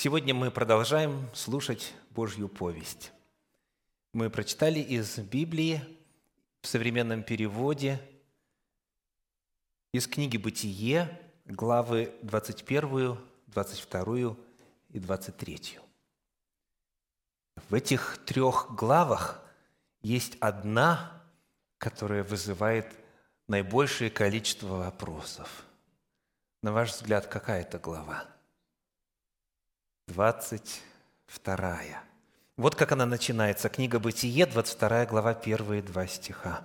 Сегодня мы продолжаем слушать Божью повесть. Мы прочитали из Библии в современном переводе из книги «Бытие» главы 21, 22 и 23. В этих трех главах есть одна, которая вызывает наибольшее количество вопросов. На ваш взгляд, какая это глава? 22. Вот как она начинается. Книга «Бытие», 22 глава, первые два стиха.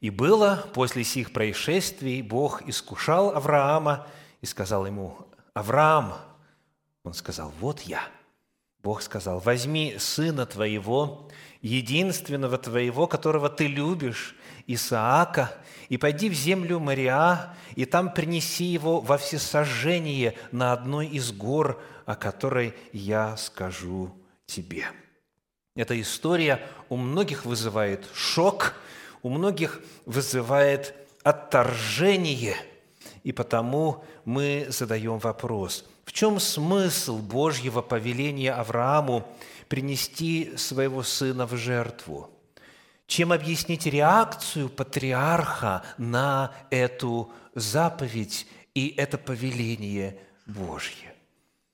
«И было после сих происшествий, Бог искушал Авраама и сказал ему, «Авраам!» Он сказал, «Вот я». Бог сказал, «Возьми сына твоего, единственного твоего, которого ты любишь, Исаака, и пойди в землю Мариа, и там принеси его во всесожжение на одной из гор, о которой я скажу тебе». Эта история у многих вызывает шок, у многих вызывает отторжение, и потому мы задаем вопрос, в чем смысл Божьего повеления Аврааму принести своего сына в жертву? Чем объяснить реакцию патриарха на эту заповедь и это повеление Божье?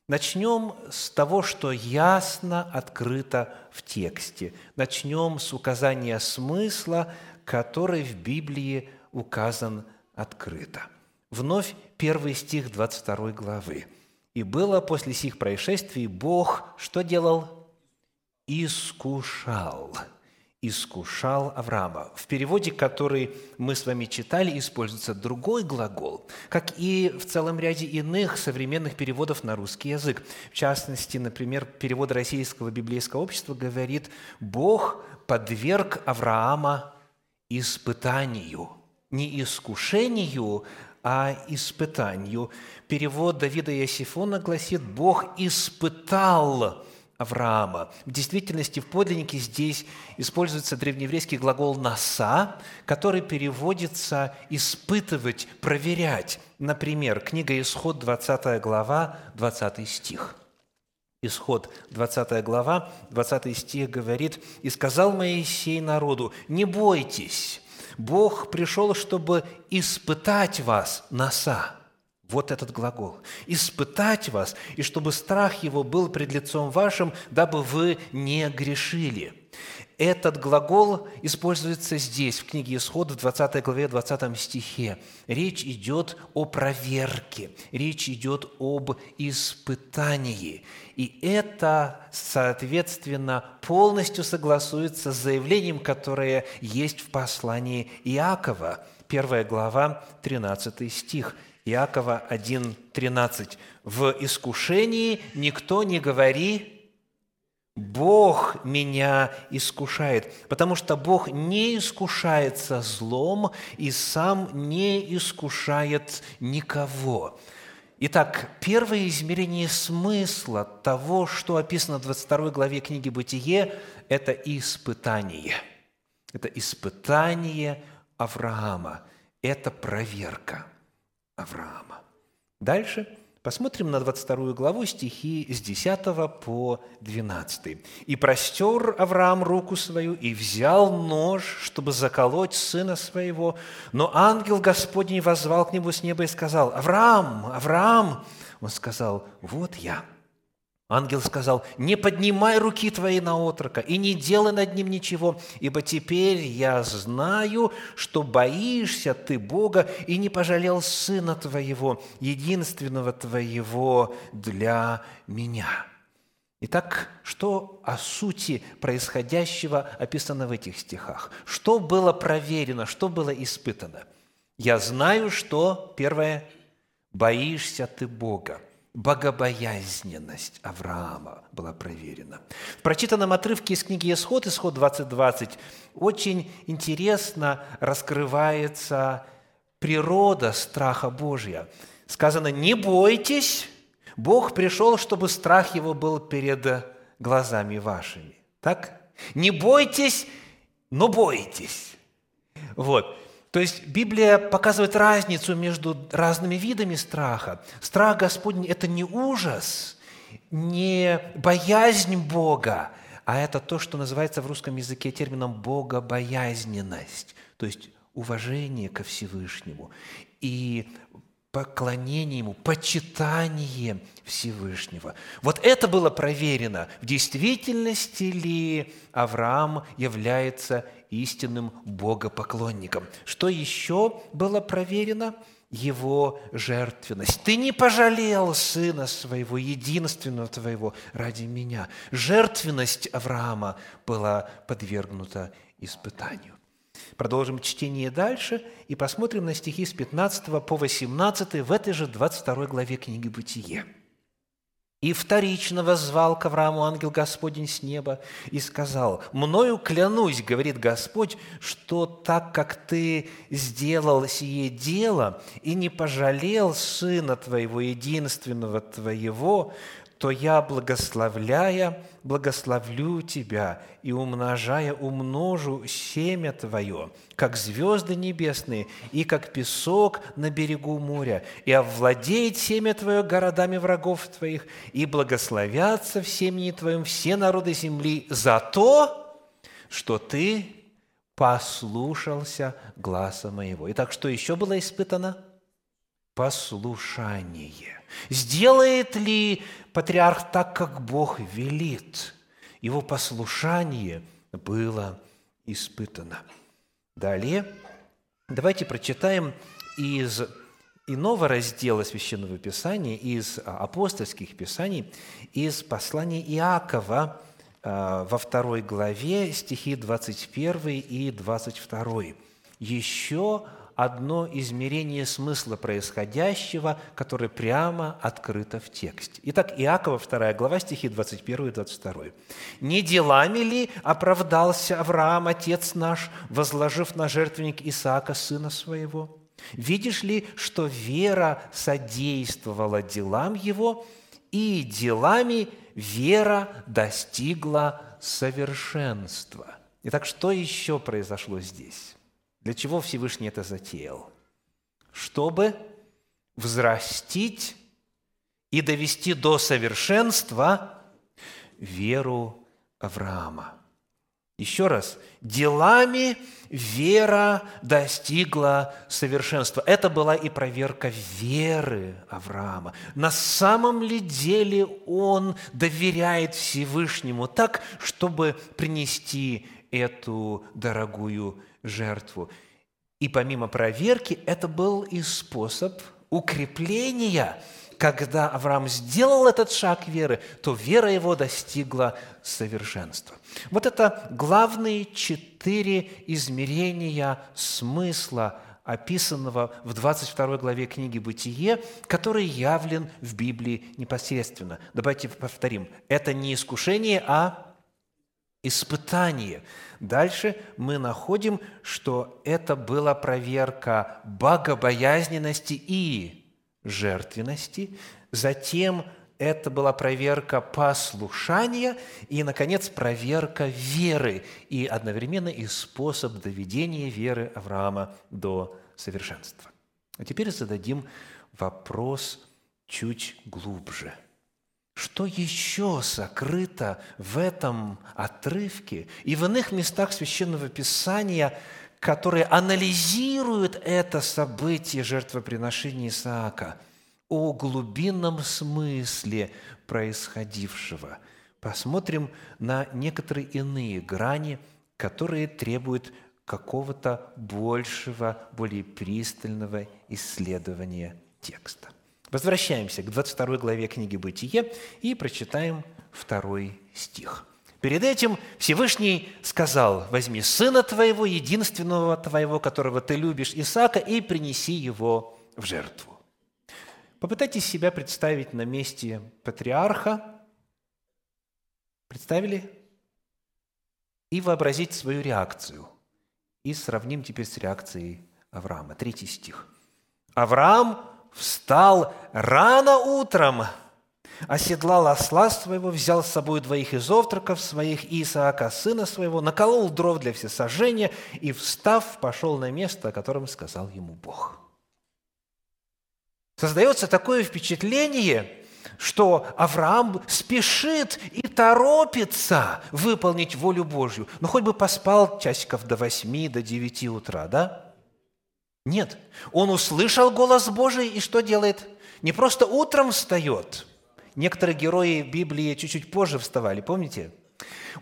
Начнем с того, что ясно открыто в тексте. Начнем с указания смысла, который в Библии указан открыто. Вновь первый стих 22 главы. «И было после сих происшествий Бог что делал? Искушал» искушал Авраама. В переводе, который мы с вами читали, используется другой глагол, как и в целом ряде иных современных переводов на русский язык. В частности, например, перевод Российского библейского общества говорит «Бог подверг Авраама испытанию». Не искушению, а испытанию. Перевод Давида Иосифона гласит «Бог испытал Авраама. В действительности в подлиннике здесь используется древнееврейский глагол «наса», который переводится «испытывать», «проверять». Например, книга «Исход», 20 глава, 20 стих. Исход, 20 глава, 20 стих говорит, «И сказал Моисей народу, не бойтесь, Бог пришел, чтобы испытать вас, носа». Вот этот глагол. «Испытать вас, и чтобы страх его был пред лицом вашим, дабы вы не грешили». Этот глагол используется здесь, в книге Исход, в 20 главе, 20 стихе. Речь идет о проверке, речь идет об испытании. И это, соответственно, полностью согласуется с заявлением, которое есть в послании Иакова, 1 глава, 13 стих – Иакова 1.13. «В искушении никто не говори, Бог меня искушает, потому что Бог не искушается злом и сам не искушает никого». Итак, первое измерение смысла того, что описано в 22 главе книги «Бытие», это испытание. Это испытание Авраама, это проверка – Авраама. Дальше посмотрим на 22 главу стихи с 10 по 12. «И простер Авраам руку свою, и взял нож, чтобы заколоть сына своего. Но ангел Господний возвал к нему с неба и сказал, «Авраам, Авраам!» Он сказал, «Вот я». Ангел сказал, «Не поднимай руки твои на отрока и не делай над ним ничего, ибо теперь я знаю, что боишься ты Бога и не пожалел сына твоего, единственного твоего для меня». Итак, что о сути происходящего описано в этих стихах? Что было проверено, что было испытано? Я знаю, что, первое, боишься ты Бога богобоязненность Авраама была проверена. В прочитанном отрывке из книги «Исход», «Исход 2020», очень интересно раскрывается природа страха Божия. Сказано, не бойтесь, Бог пришел, чтобы страх Его был перед глазами вашими. Так? Не бойтесь, но бойтесь. Вот. То есть Библия показывает разницу между разными видами страха. Страх Господень – это не ужас, не боязнь Бога, а это то, что называется в русском языке термином богобоязненность, то есть уважение ко Всевышнему и поклонение Ему, почитание Всевышнего. Вот это было проверено, в действительности ли Авраам является истинным богопоклонником. Что еще было проверено? Его жертвенность. Ты не пожалел сына своего, единственного твоего, ради меня. Жертвенность Авраама была подвергнута испытанию. Продолжим чтение дальше и посмотрим на стихи с 15 по 18 в этой же 22 главе книги «Бытие». И вторично воззвал к Аврааму ангел Господень с неба и сказал, «Мною клянусь, — говорит Господь, — что так как ты сделал сие дело и не пожалел сына твоего, единственного твоего, то я, благословляя, благословлю тебя и умножая, умножу семя твое, как звезды небесные и как песок на берегу моря, и овладеет семя твое городами врагов твоих, и благословятся в семени твоем все народы земли за то, что ты послушался гласа моего. Итак, что еще было испытано? Послушание. Сделает ли патриарх так, как Бог велит. Его послушание было испытано. Далее, давайте прочитаем из иного раздела Священного Писания, из апостольских писаний, из послания Иакова а, во второй главе, стихи 21 и 22. Еще одно измерение смысла происходящего, которое прямо открыто в тексте. Итак, Иакова, 2 глава, стихи 21 и 22. «Не делами ли оправдался Авраам, отец наш, возложив на жертвенник Исаака, сына своего? Видишь ли, что вера содействовала делам его, и делами вера достигла совершенства». Итак, что еще произошло здесь? Для чего Всевышний это затеял? Чтобы взрастить и довести до совершенства веру Авраама. Еще раз, делами вера достигла совершенства. Это была и проверка веры Авраама. На самом ли деле он доверяет Всевышнему так, чтобы принести эту дорогую жертву. И помимо проверки, это был и способ укрепления. Когда Авраам сделал этот шаг веры, то вера его достигла совершенства. Вот это главные четыре измерения смысла, описанного в 22 главе книги «Бытие», который явлен в Библии непосредственно. Давайте повторим. Это не искушение, а испытание. Дальше мы находим, что это была проверка богобоязненности и жертвенности. Затем это была проверка послушания и, наконец, проверка веры и одновременно и способ доведения веры Авраама до совершенства. А теперь зададим вопрос чуть глубже – что еще сокрыто в этом отрывке и в иных местах Священного Писания, которые анализируют это событие жертвоприношения Исаака о глубинном смысле происходившего. Посмотрим на некоторые иные грани, которые требуют какого-то большего, более пристального исследования текста. Возвращаемся к 22 главе книги «Бытие» и прочитаем второй стих. Перед этим Всевышний сказал, «Возьми сына твоего, единственного твоего, которого ты любишь, Исаака, и принеси его в жертву». Попытайтесь себя представить на месте патриарха. Представили? И вообразить свою реакцию. И сравним теперь с реакцией Авраама. Третий стих. Авраам встал рано утром, оседлал осла своего, взял с собой двоих из овтраков своих и Исаака, сына своего, наколол дров для всесожжения и, встав, пошел на место, о котором сказал ему Бог. Создается такое впечатление, что Авраам спешит и торопится выполнить волю Божью. Но хоть бы поспал часиков до восьми, до девяти утра, да? Нет. Он услышал голос Божий и что делает? Не просто утром встает. Некоторые герои Библии чуть-чуть позже вставали, помните?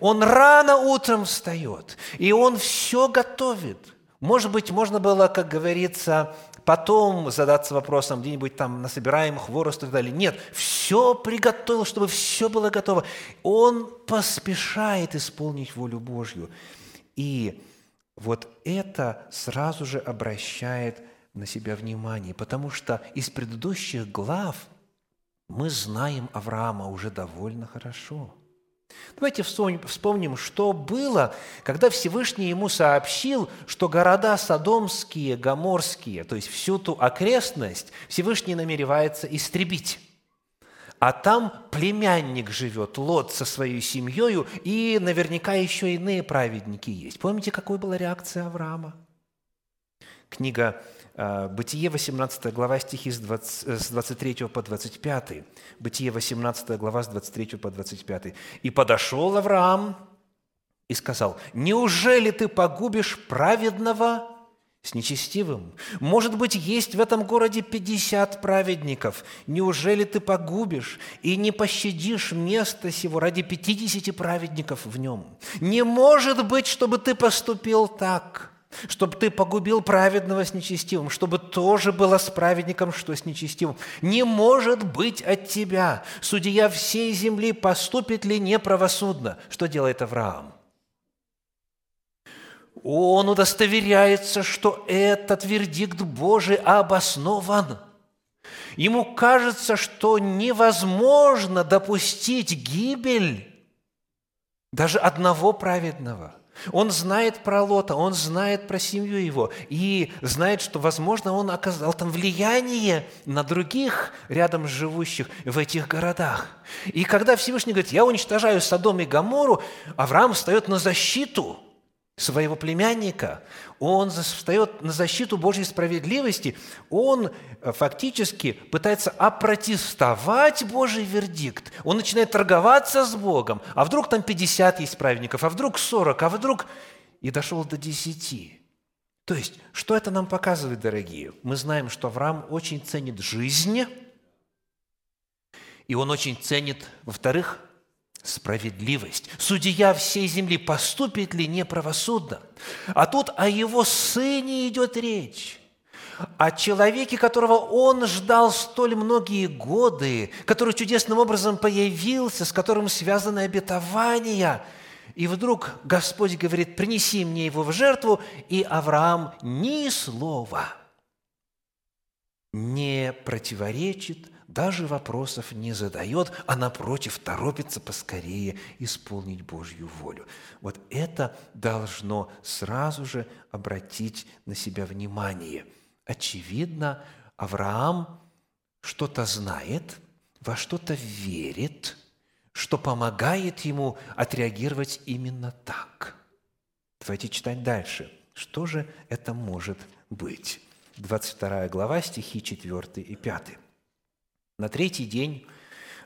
Он рано утром встает, и он все готовит. Может быть, можно было, как говорится, потом задаться вопросом, где-нибудь там насобираем хворост и так далее. Нет, все приготовил, чтобы все было готово. Он поспешает исполнить волю Божью. И вот это сразу же обращает на себя внимание, потому что из предыдущих глав мы знаем Авраама уже довольно хорошо – Давайте вспомним, что было, когда Всевышний ему сообщил, что города Содомские, Гоморские, то есть всю ту окрестность, Всевышний намеревается истребить. А там племянник живет, Лот со своей семьей, и наверняка еще иные праведники есть. Помните, какой была реакция Авраама? Книга а, Бытие, 18 глава, стихи с, 20, с 23 по 25. Бытие, 18 глава, с 23 по 25. «И подошел Авраам и сказал, «Неужели ты погубишь праведного с нечестивым? Может быть, есть в этом городе пятьдесят праведников. Неужели ты погубишь и не пощадишь место сего ради пятидесяти праведников в нем? Не может быть, чтобы ты поступил так» чтобы ты погубил праведного с нечестивым, чтобы тоже было с праведником, что с нечестивым. Не может быть от тебя, судья всей земли, поступит ли неправосудно. Что делает Авраам? Он удостоверяется, что этот вердикт Божий обоснован. Ему кажется, что невозможно допустить гибель даже одного праведного – он знает про Лота, он знает про семью его и знает, что, возможно, он оказал там влияние на других рядом живущих в этих городах. И когда Всевышний говорит, я уничтожаю Содом и Гамору, Авраам встает на защиту – своего племянника, он встает на защиту Божьей справедливости, он э, фактически пытается опротестовать Божий вердикт. Он начинает торговаться с Богом. А вдруг там 50 есть праведников, а вдруг 40, а вдруг... И дошел до 10. То есть, что это нам показывает, дорогие? Мы знаем, что Авраам очень ценит жизнь, и он очень ценит, во-вторых, справедливость. Судья всей земли поступит ли неправосудно? А тут о его сыне идет речь о человеке, которого он ждал столь многие годы, который чудесным образом появился, с которым связаны обетования. И вдруг Господь говорит, принеси мне его в жертву, и Авраам ни слова не противоречит даже вопросов не задает, а напротив торопится поскорее исполнить Божью волю. Вот это должно сразу же обратить на себя внимание. Очевидно, Авраам что-то знает, во что-то верит, что помогает ему отреагировать именно так. Давайте читать дальше. Что же это может быть? 22 глава, стихи 4 и 5. На третий день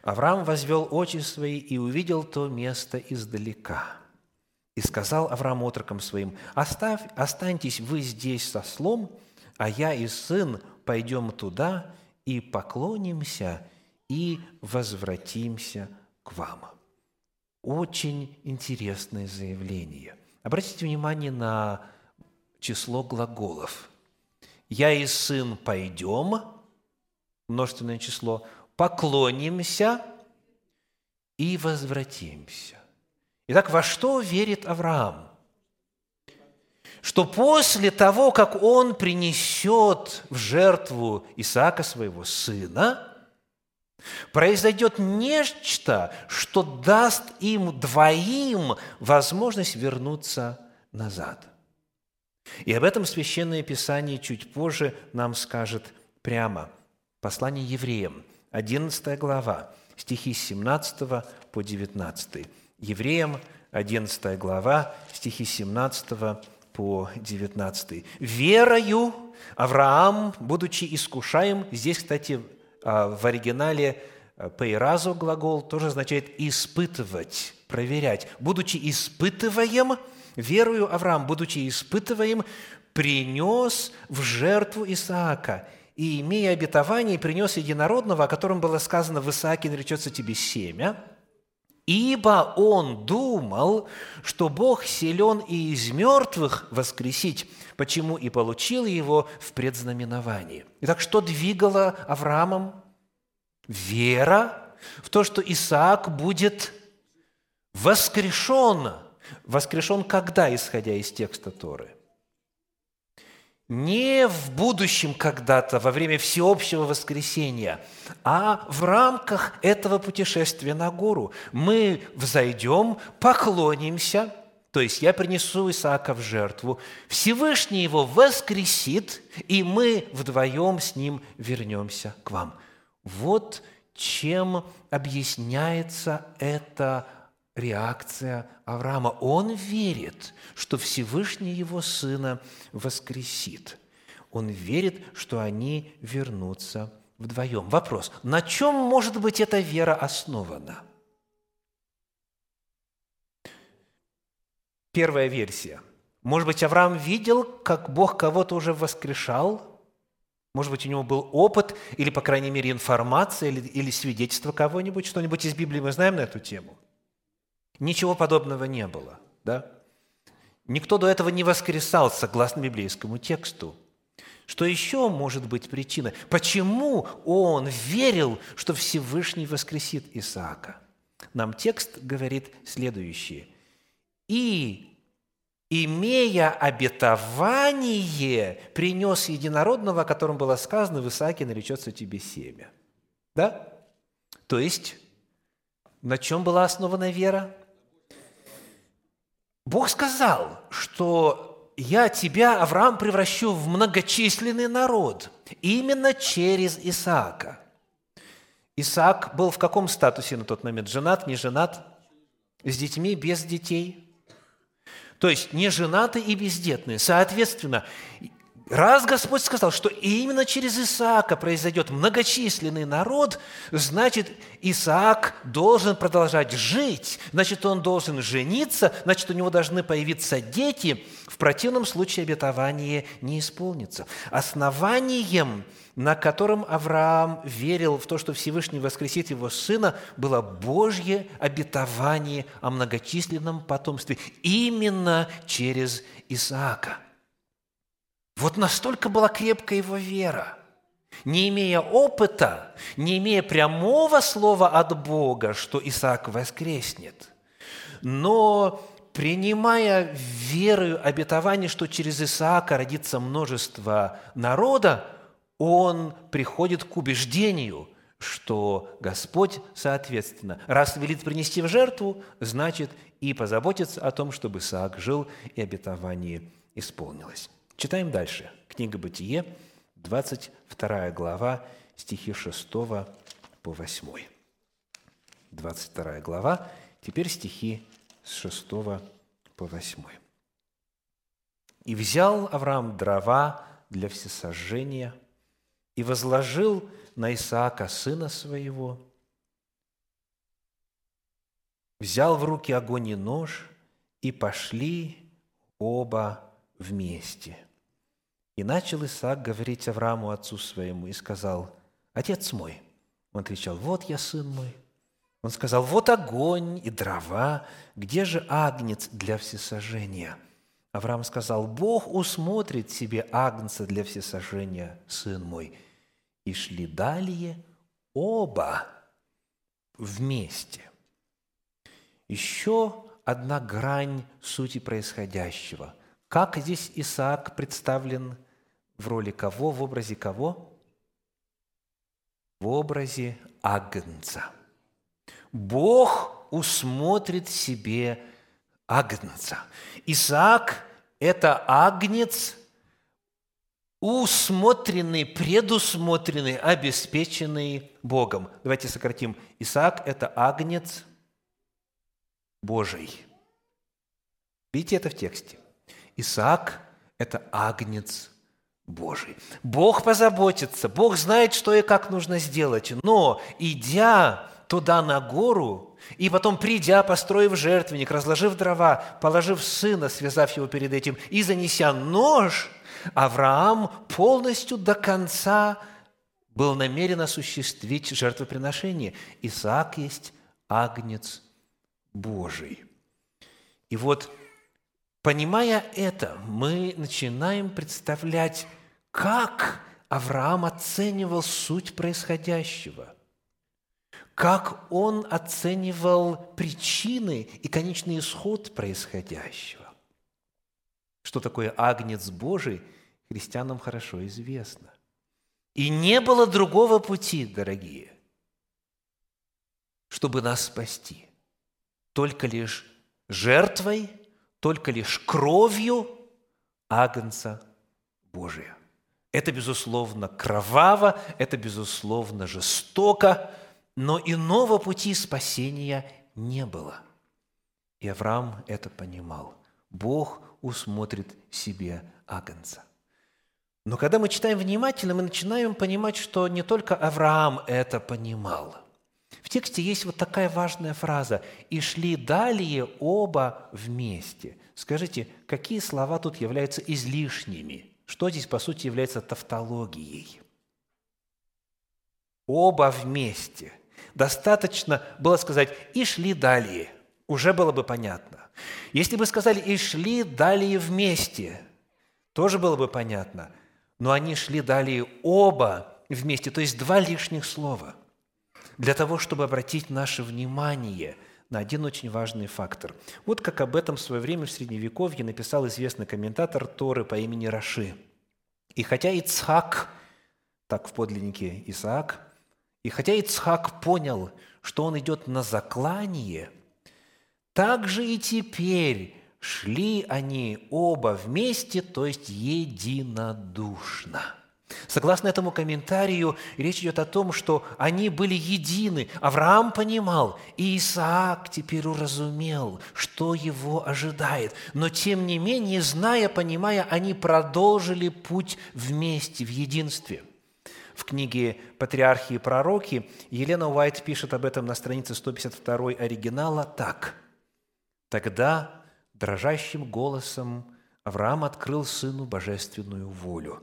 Авраам возвел очи свои и увидел то место издалека. И сказал Авраам отрокам своим, «Оставь, останьтесь вы здесь со слом, а я и сын пойдем туда и поклонимся и возвратимся к вам». Очень интересное заявление. Обратите внимание на число глаголов. «Я и сын пойдем», множественное число, поклонимся и возвратимся. Итак, во что верит Авраам? Что после того, как он принесет в жертву Исаака своего сына, произойдет нечто, что даст им двоим возможность вернуться назад. И об этом Священное Писание чуть позже нам скажет прямо. Послание евреям, 11 глава, стихи с 17 по 19. Евреям, 11 глава, стихи с 17 по 19. «Верою Авраам, будучи искушаем», здесь, кстати, а, в оригинале пейразу глагол тоже означает испытывать, проверять. Будучи испытываем, верую Авраам, будучи испытываем, принес в жертву Исаака и, имея обетование, принес единородного, о котором было сказано в Исааке наречется тебе семя, ибо он думал, что Бог силен и из мертвых воскресить, почему и получил его в предзнаменовании. Итак, что двигало Авраамом? Вера в то, что Исаак будет воскрешен. Воскрешен когда, исходя из текста Торы? Не в будущем когда-то, во время всеобщего воскресения, а в рамках этого путешествия на гору. Мы взойдем, поклонимся, то есть я принесу Исаака в жертву, Всевышний его воскресит, и мы вдвоем с ним вернемся к вам. Вот чем объясняется это реакция Авраама. Он верит, что Всевышний его сына воскресит. Он верит, что они вернутся вдвоем. Вопрос, на чем может быть эта вера основана? Первая версия. Может быть, Авраам видел, как Бог кого-то уже воскрешал? Может быть, у него был опыт или, по крайней мере, информация или, или свидетельство кого-нибудь? Что-нибудь из Библии мы знаем на эту тему? Ничего подобного не было. Да? Никто до этого не воскресал, согласно библейскому тексту. Что еще может быть причиной? Почему он верил, что Всевышний воскресит Исаака? Нам текст говорит следующее. «И, имея обетование, принес единородного, о котором было сказано, в Исааке наречется тебе семя». Да? То есть, на чем была основана вера? Бог сказал, что я тебя, Авраам, превращу в многочисленный народ именно через Исаака. Исаак был в каком статусе на тот момент? Женат, не женат? С детьми, без детей? То есть не женатый и бездетный. Соответственно, Раз Господь сказал, что именно через Исаака произойдет многочисленный народ, значит, Исаак должен продолжать жить, значит, он должен жениться, значит, у него должны появиться дети. В противном случае обетование не исполнится. Основанием, на котором Авраам верил в то, что Всевышний воскресит его сына, было Божье обетование о многочисленном потомстве именно через Исаака – вот настолько была крепкая его вера. Не имея опыта, не имея прямого слова от Бога, что Исаак воскреснет, но принимая верою обетование, что через Исаака родится множество народа, он приходит к убеждению, что Господь, соответственно, раз велит принести в жертву, значит и позаботиться о том, чтобы Исаак жил и обетование исполнилось. Читаем дальше. Книга «Бытие», 22 глава, стихи 6 по 8. 22 глава, теперь стихи с 6 по 8. «И взял Авраам дрова для всесожжения и возложил на Исаака, сына своего, взял в руки огонь и нож, и пошли оба вместе – и начал Исаак говорить Аврааму, отцу своему, и сказал, «Отец мой». Он отвечал, «Вот я, сын мой». Он сказал, «Вот огонь и дрова, где же агнец для всесожжения?» Авраам сказал, «Бог усмотрит себе агнца для всесожжения, сын мой». И шли далее оба вместе. Еще одна грань сути происходящего. Как здесь Исаак представлен в роли кого? В образе кого? В образе Агнца. Бог усмотрит себе Агнца. Исаак – это Агнец, усмотренный, предусмотренный, обеспеченный Богом. Давайте сократим. Исаак – это Агнец Божий. Видите это в тексте? Исаак – это Агнец Божий. Бог позаботится, Бог знает, что и как нужно сделать. Но, идя туда на гору, и потом, придя, построив жертвенник, разложив дрова, положив сына, связав его перед этим, и занеся нож, Авраам полностью до конца был намерен осуществить жертвоприношение. Исаак есть агнец Божий. И вот, понимая это, мы начинаем представлять, как Авраам оценивал суть происходящего, как он оценивал причины и конечный исход происходящего. Что такое агнец Божий, христианам хорошо известно. И не было другого пути, дорогие, чтобы нас спасти. Только лишь жертвой, только лишь кровью Агнца Божия. Это, безусловно, кроваво, это, безусловно, жестоко, но иного пути спасения не было. И Авраам это понимал. Бог усмотрит себе Агнца. Но когда мы читаем внимательно, мы начинаем понимать, что не только Авраам это понимал. В тексте есть вот такая важная фраза «и шли далее оба вместе». Скажите, какие слова тут являются излишними? Что здесь, по сути, является тавтологией? Оба вместе. Достаточно было сказать «и шли далее». Уже было бы понятно. Если бы сказали «и шли далее вместе», тоже было бы понятно – но они шли далее оба вместе, то есть два лишних слова, для того, чтобы обратить наше внимание на один очень важный фактор. Вот как об этом в свое время в Средневековье написал известный комментатор Торы по имени Раши. И хотя Ицхак, так в подлиннике Исаак, и хотя Ицхак понял, что он идет на заклание, так же и теперь шли они оба вместе, то есть единодушно. Согласно этому комментарию, речь идет о том, что они были едины. Авраам понимал, и Исаак теперь уразумел, что его ожидает. Но тем не менее, зная, понимая, они продолжили путь вместе, в единстве. В книге «Патриархи и пророки» Елена Уайт пишет об этом на странице 152 оригинала так. «Тогда дрожащим голосом Авраам открыл сыну божественную волю.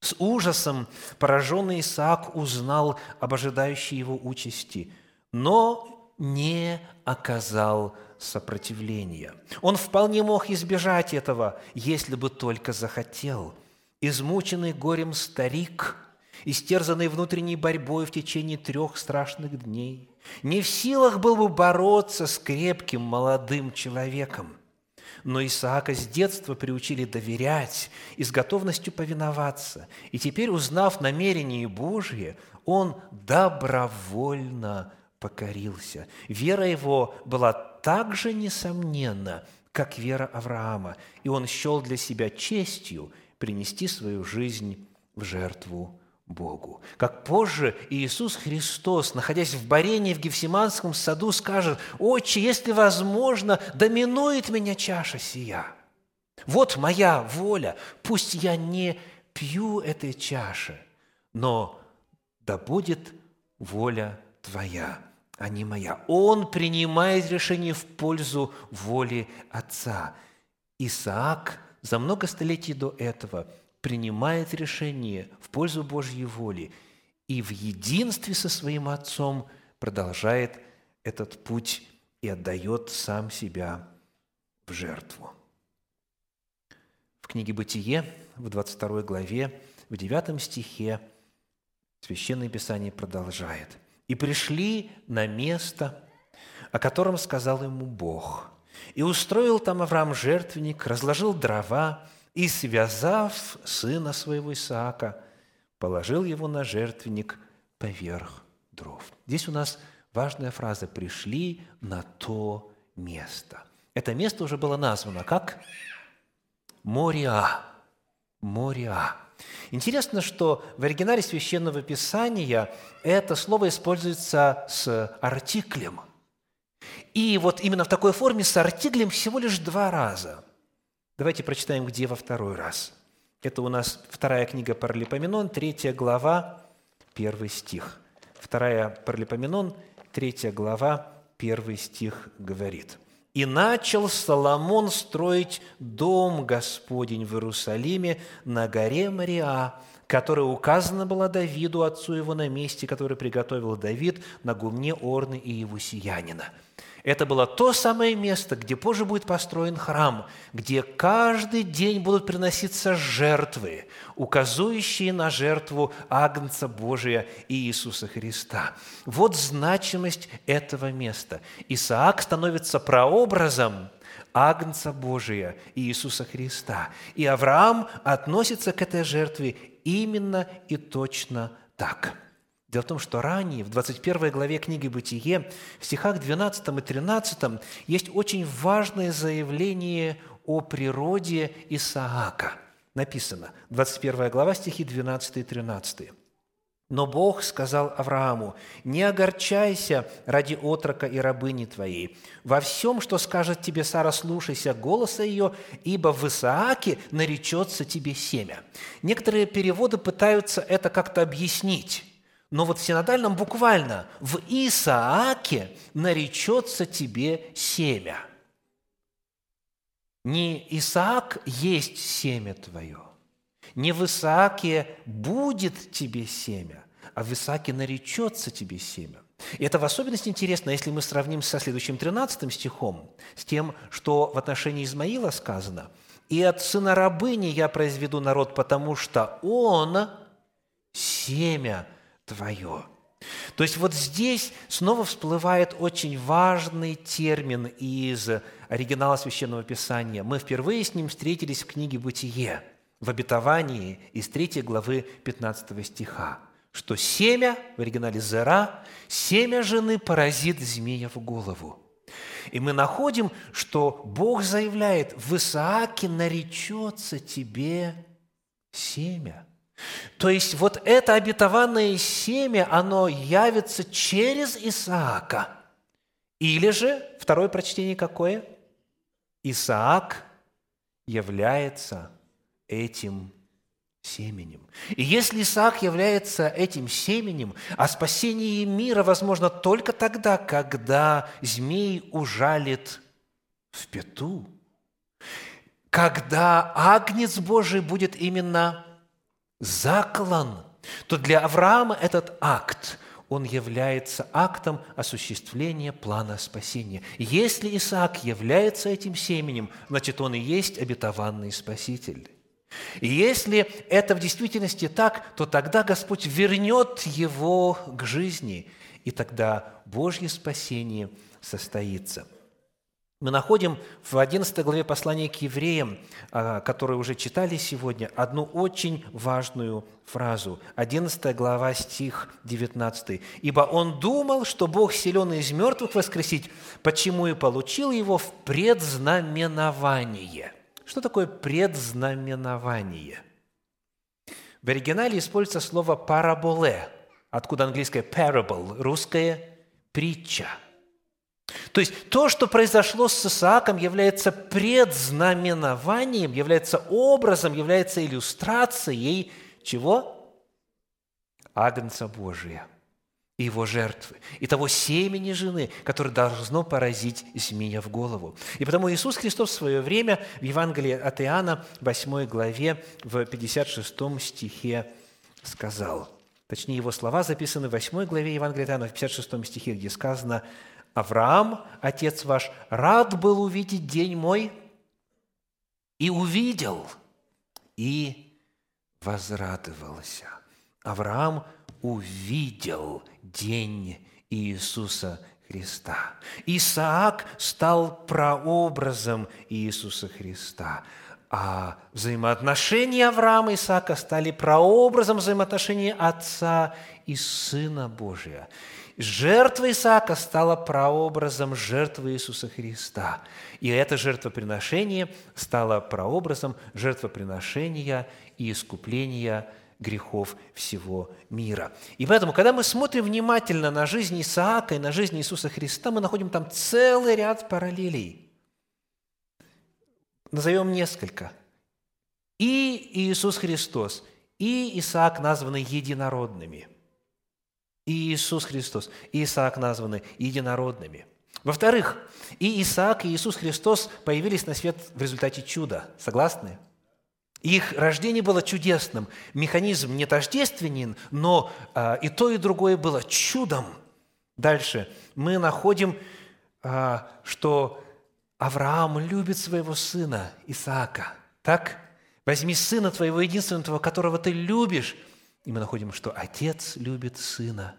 С ужасом пораженный Исаак узнал об ожидающей его участи, но не оказал сопротивления. Он вполне мог избежать этого, если бы только захотел. Измученный горем старик, истерзанный внутренней борьбой в течение трех страшных дней, не в силах был бы бороться с крепким молодым человеком – но Исаака с детства приучили доверять и с готовностью повиноваться. И теперь, узнав намерение Божие, он добровольно покорился. Вера его была так же несомненна, как вера Авраама, и он счел для себя честью принести свою жизнь в жертву Богу. Как позже Иисус Христос, находясь в Барении в Гефсиманском саду, скажет, «Отче, если возможно, доминует меня чаша сия. Вот моя воля, пусть я не пью этой чаши, но да будет воля Твоя, а не моя». Он принимает решение в пользу воли Отца. Исаак за много столетий до этого – принимает решение в пользу Божьей воли и в единстве со своим Отцом продолжает этот путь и отдает сам себя в жертву. В книге «Бытие» в 22 главе, в 9 стихе Священное Писание продолжает. «И пришли на место, о котором сказал ему Бог, и устроил там Авраам жертвенник, разложил дрова, и, связав сына своего Исаака, положил его на жертвенник поверх дров. Здесь у нас важная фраза «пришли на то место». Это место уже было названо как Мориа. Мориа. Интересно, что в оригинале Священного Писания это слово используется с артиклем. И вот именно в такой форме с артиклем всего лишь два раза – Давайте прочитаем, где во второй раз. Это у нас вторая книга Паралипоменон, третья глава, первый стих. Вторая Паралипоменон, третья глава, первый стих говорит. «И начал Соломон строить дом Господень в Иерусалиме на горе Мариа, которая указана была Давиду, отцу его, на месте, который приготовил Давид на гумне Орны и его сиянина». Это было то самое место, где позже будет построен храм, где каждый день будут приноситься жертвы, указывающие на жертву Агнца Божия и Иисуса Христа. Вот значимость этого места. Исаак становится прообразом Агнца Божия и Иисуса Христа. И Авраам относится к этой жертве именно и точно так – Дело в том, что ранее, в 21 главе книги «Бытие», в стихах 12 и 13 есть очень важное заявление о природе Исаака. Написано, 21 глава, стихи 12 и 13. «Но Бог сказал Аврааму, «Не огорчайся ради отрока и рабыни твоей. Во всем, что скажет тебе Сара, слушайся голоса ее, ибо в Исааке наречется тебе семя». Некоторые переводы пытаются это как-то объяснить. Но вот в синодальном буквально в Исааке наречется тебе семя. Не Исаак есть семя твое, не в Исааке будет тебе семя, а в Исааке наречется тебе семя. И это в особенности интересно, если мы сравним со следующим 13 стихом, с тем, что в отношении Измаила сказано. «И от сына рабыни я произведу народ, потому что он семя твое». То есть вот здесь снова всплывает очень важный термин из оригинала Священного Писания. Мы впервые с ним встретились в книге «Бытие», в обетовании из 3 главы 15 стиха, что семя, в оригинале «зера», семя жены поразит змея в голову. И мы находим, что Бог заявляет, в Исааке наречется тебе семя – то есть вот это обетованное семя, оно явится через Исаака. Или же, второе прочтение какое? Исаак является этим семенем. И если Исаак является этим семенем, а спасение мира возможно только тогда, когда змей ужалит в пету, когда Агнец Божий будет именно заклан, то для Авраама этот акт, он является актом осуществления плана спасения. Если Исаак является этим семенем, значит, он и есть обетованный Спаситель. И если это в действительности так, то тогда Господь вернет его к жизни, и тогда Божье спасение состоится – мы находим в 11 главе послания к евреям, а, которую уже читали сегодня, одну очень важную фразу. 11 глава, стих 19. «Ибо он думал, что Бог силен из мертвых воскресить, почему и получил его в предзнаменование». Что такое предзнаменование? В оригинале используется слово «параболе», откуда английское «parable», русское «притча». То есть то, что произошло с Исааком, является предзнаменованием, является образом, является иллюстрацией чего? Агнца Божия и его жертвы, и того семени жены, которое должно поразить змея в голову. И потому Иисус Христос в свое время в Евангелии от Иоанна, 8 главе, в 56 стихе сказал, точнее, его слова записаны в 8 главе Евангелия от Иоанна, в 56 стихе, где сказано Авраам, отец ваш, рад был увидеть день мой, и увидел, и возрадовался. Авраам увидел день Иисуса Христа. Исаак стал прообразом Иисуса Христа. А взаимоотношения Авраама и Исаака стали прообразом взаимоотношений Отца и Сына Божия. Жертва Исаака стала прообразом жертвы Иисуса Христа. И это жертвоприношение стало прообразом жертвоприношения и искупления грехов всего мира. И поэтому, когда мы смотрим внимательно на жизнь Исаака и на жизнь Иисуса Христа, мы находим там целый ряд параллелей. Назовем несколько. и Иисус Христос, и Исаак названы единородными. И Иисус Христос, и Исаак названы единородными. Во-вторых, и Исаак, и Иисус Христос появились на свет в результате чуда. Согласны? Их рождение было чудесным. Механизм не тождественен, но а, и то, и другое было чудом. Дальше мы находим, а, что Авраам любит своего сына Исаака. Так? Возьми сына твоего единственного, которого ты любишь. И мы находим, что отец любит сына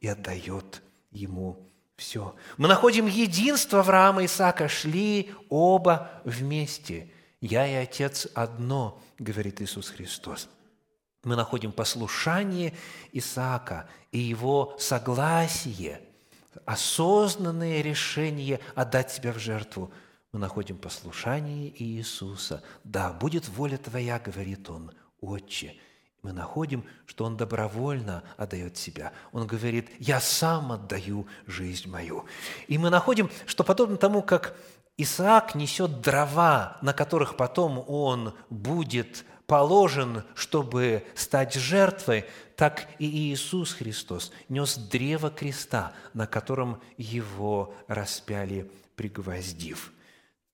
и отдает ему все. Мы находим единство Авраама и Исаака, шли оба вместе – «Я и Отец одно», говорит Иисус Христос. Мы находим послушание Исаака и его согласие, осознанное решение отдать себя в жертву. Мы находим послушание Иисуса. «Да, будет воля Твоя», говорит Он, «Отче». Мы находим, что Он добровольно отдает себя. Он говорит, «Я сам отдаю жизнь мою». И мы находим, что подобно тому, как Исаак несет дрова, на которых потом он будет положен, чтобы стать жертвой, так и Иисус Христос нес древо креста, на котором его распяли, пригвоздив.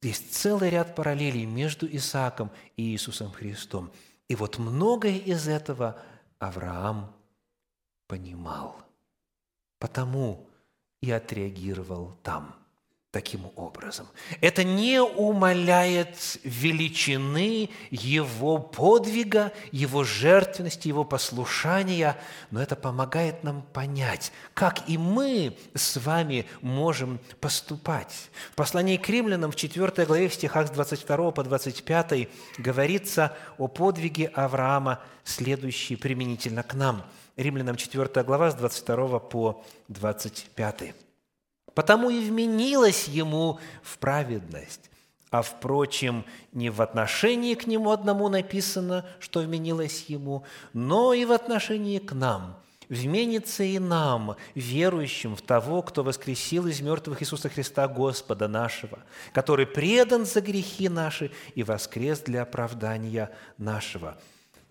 Есть целый ряд параллелей между Исааком и Иисусом Христом. И вот многое из этого Авраам понимал, потому и отреагировал там – таким образом. Это не умаляет величины его подвига, его жертвенности, его послушания, но это помогает нам понять, как и мы с вами можем поступать. В послании к римлянам в 4 главе, в стихах с 22 по 25 говорится о подвиге Авраама, следующий применительно к нам. Римлянам 4 глава с 22 по 25 потому и вменилось ему в праведность. А, впрочем, не в отношении к нему одному написано, что вменилось ему, но и в отношении к нам. Вменится и нам, верующим в того, кто воскресил из мертвых Иисуса Христа Господа нашего, который предан за грехи наши и воскрес для оправдания нашего.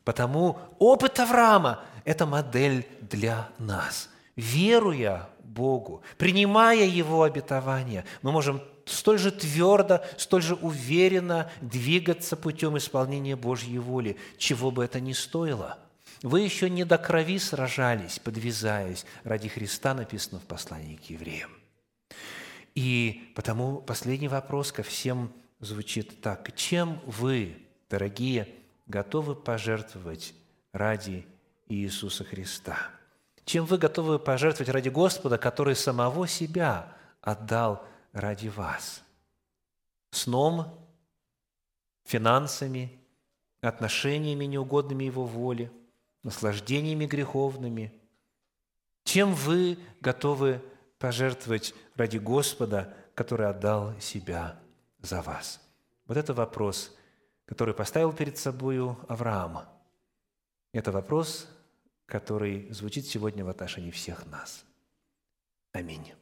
Потому опыт Авраама – это модель для нас. Веруя Богу, принимая Его обетование, мы можем столь же твердо, столь же уверенно двигаться путем исполнения Божьей воли, чего бы это ни стоило. Вы еще не до крови сражались, подвязаясь ради Христа, написано в послании к евреям. И потому последний вопрос ко всем звучит так. Чем вы, дорогие, готовы пожертвовать ради Иисуса Христа? Чем вы готовы пожертвовать ради Господа, который самого себя отдал ради вас. Сном, финансами, отношениями, неугодными Его воле, наслаждениями греховными. Чем вы готовы пожертвовать ради Господа, который отдал себя за вас? Вот это вопрос, который поставил перед собой Авраам. Это вопрос, который звучит сегодня в отношении всех нас. Аминь.